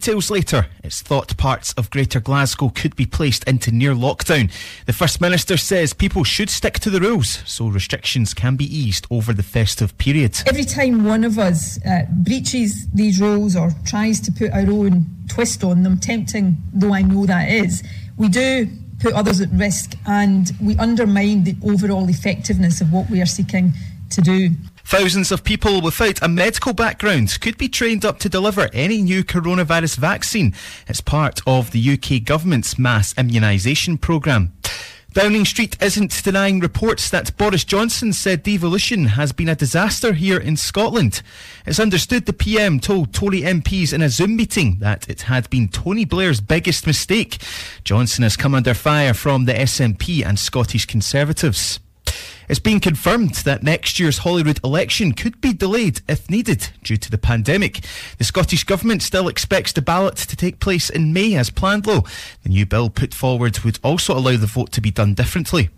Details later. It's thought parts of Greater Glasgow could be placed into near lockdown. The First Minister says people should stick to the rules so restrictions can be eased over the festive period. Every time one of us uh, breaches these rules or tries to put our own twist on them, tempting though I know that is, we do put others at risk and we undermine the overall effectiveness of what we are seeking to do. Thousands of people without a medical background could be trained up to deliver any new coronavirus vaccine. It's part of the UK government's mass immunisation programme. Downing Street isn't denying reports that Boris Johnson said devolution has been a disaster here in Scotland. It's understood the PM told Tory MPs in a Zoom meeting that it had been Tony Blair's biggest mistake. Johnson has come under fire from the SNP and Scottish Conservatives. It's been confirmed that next year's Holyrood election could be delayed if needed due to the pandemic. The Scottish Government still expects the ballot to take place in May as planned, though. The new bill put forward would also allow the vote to be done differently.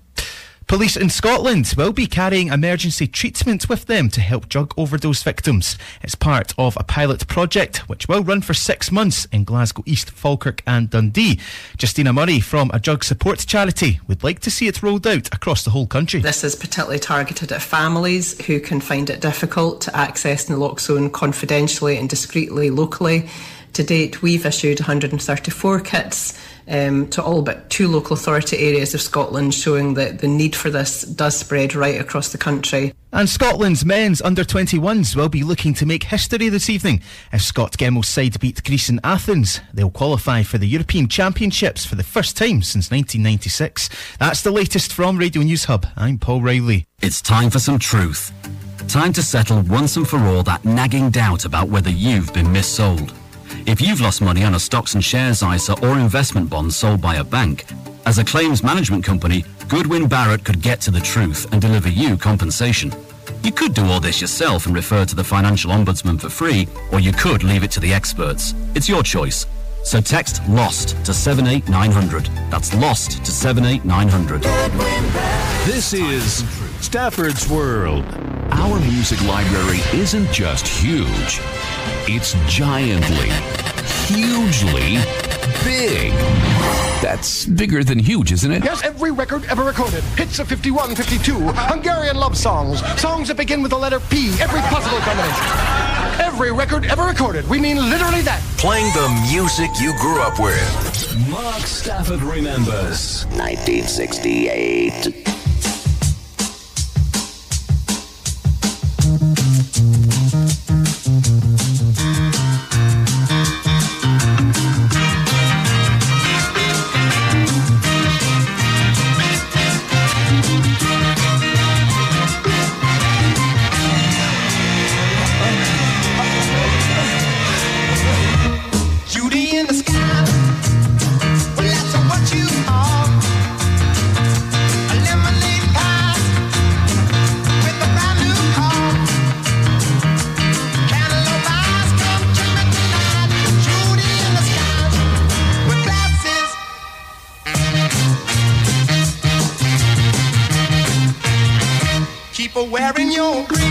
Police in Scotland will be carrying emergency treatment with them to help drug overdose victims. It's part of a pilot project which will run for six months in Glasgow East, Falkirk, and Dundee. Justina Murray from a drug support charity would like to see it rolled out across the whole country. This is particularly targeted at families who can find it difficult to access naloxone confidentially and discreetly locally. To date, we've issued 134 kits um, to all but two local authority areas of Scotland, showing that the need for this does spread right across the country. And Scotland's men's under 21s will be looking to make history this evening. If Scot Gemmill's side beat Greece in Athens, they'll qualify for the European Championships for the first time since 1996. That's the latest from Radio News Hub. I'm Paul Riley. It's time for some truth. Time to settle once and for all that nagging doubt about whether you've been missold. If you've lost money on a stocks and shares ISA or investment bond sold by a bank, as a claims management company, Goodwin Barrett could get to the truth and deliver you compensation. You could do all this yourself and refer to the Financial Ombudsman for free, or you could leave it to the experts. It's your choice. So text LOST to 78900. That's LOST to 78900. This is Stafford's World. Our music library isn't just huge, it's giantly, hugely big. That's bigger than huge, isn't it? Yes, every record ever recorded. Hits of 51, 52. Hungarian love songs. Songs that begin with the letter P. Every possible combination. Every record ever recorded. We mean literally that. Playing the music you grew up with. Mark Stafford remembers. 1968. Wearing your bracelets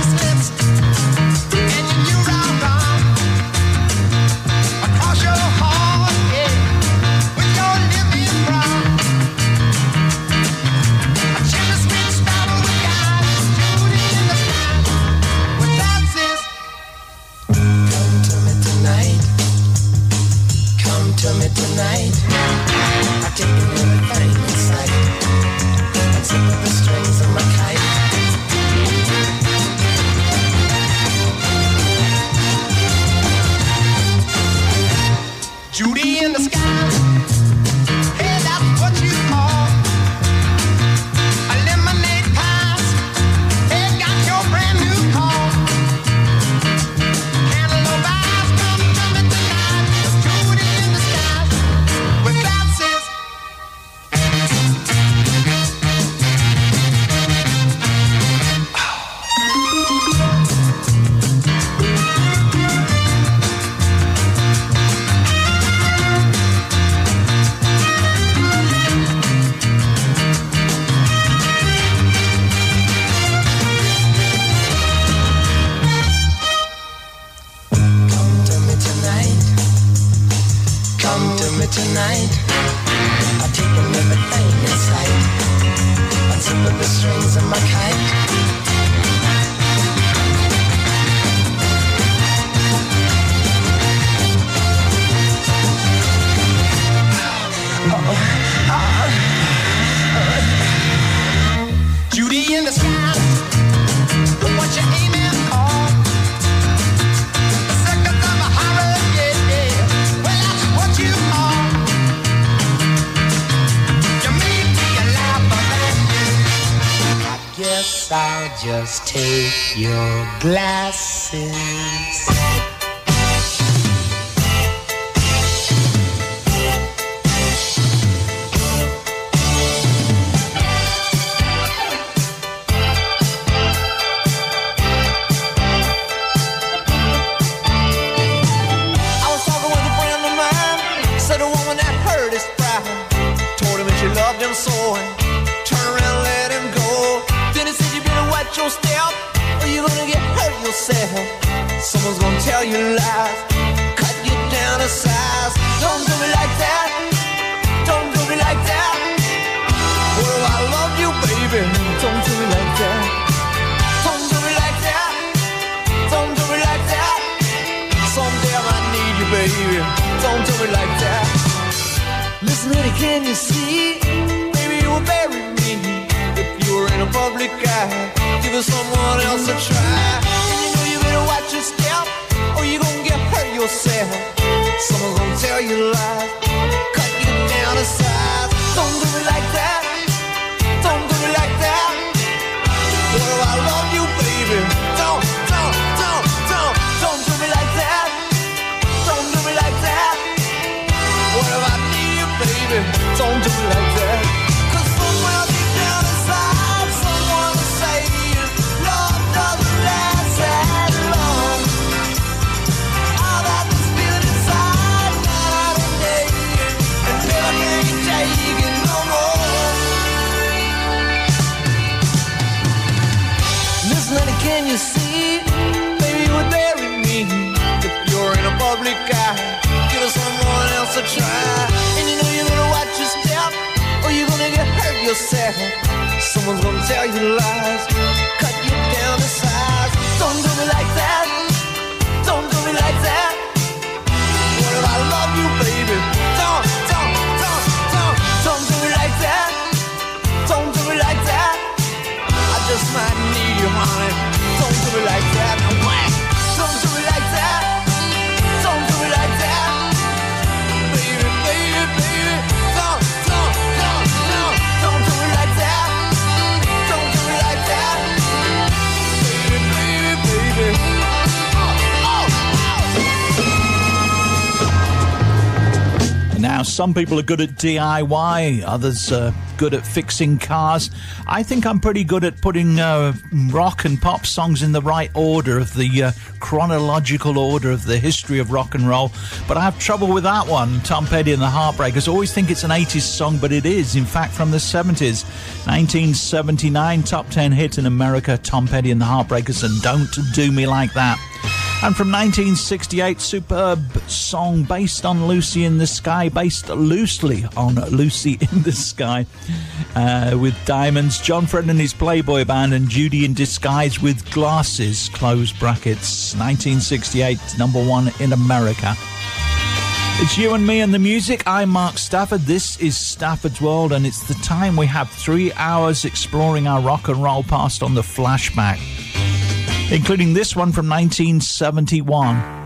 I'll just take your glasses. Can you see? Maybe you will bury me if you were in a public eye. Give someone else a try. And you know you better watch your step, or you're gonna get hurt yourself. Someone's gonna tell you lies, cut you down to size. Don't do me like that. Baby? Don't do me like that. 'Cause somewhere deep down inside, someone is saying, love doesn't last that long. All that inside, night and day, and it no more. Listen, honey, can you see? Maybe you me if you're in a public eye. Give someone else a try. Yourself. Someone's gonna tell you lies, cut you down to size. Don't do me like that. Don't do me like that. What if I love you, baby? Don't, don't, don't, don't, don't do me like that. Don't do me like that. I just might some people are good at DIY, others are good at fixing cars. I think I'm pretty good at putting uh, rock and pop songs in the right order of the uh, chronological order of the history of rock and roll. But I have trouble with that one. Tom Petty and the Heartbreakers always think it's an 80s song, but it is, in fact, from the 70s. 1979 top 10 hit in America, Tom Petty and the Heartbreakers, and Don't Do Me Like That. And from 1968, superb song based on Lucy in the Sky, based loosely on Lucy in the Sky, uh, with diamonds, John Fred and his Playboy band, and Judy in disguise with glasses, close brackets. 1968, number one in America. It's you and me and the music. I'm Mark Stafford. This is Stafford's World, and it's the time we have three hours exploring our rock and roll past on the flashback including this one from 1971.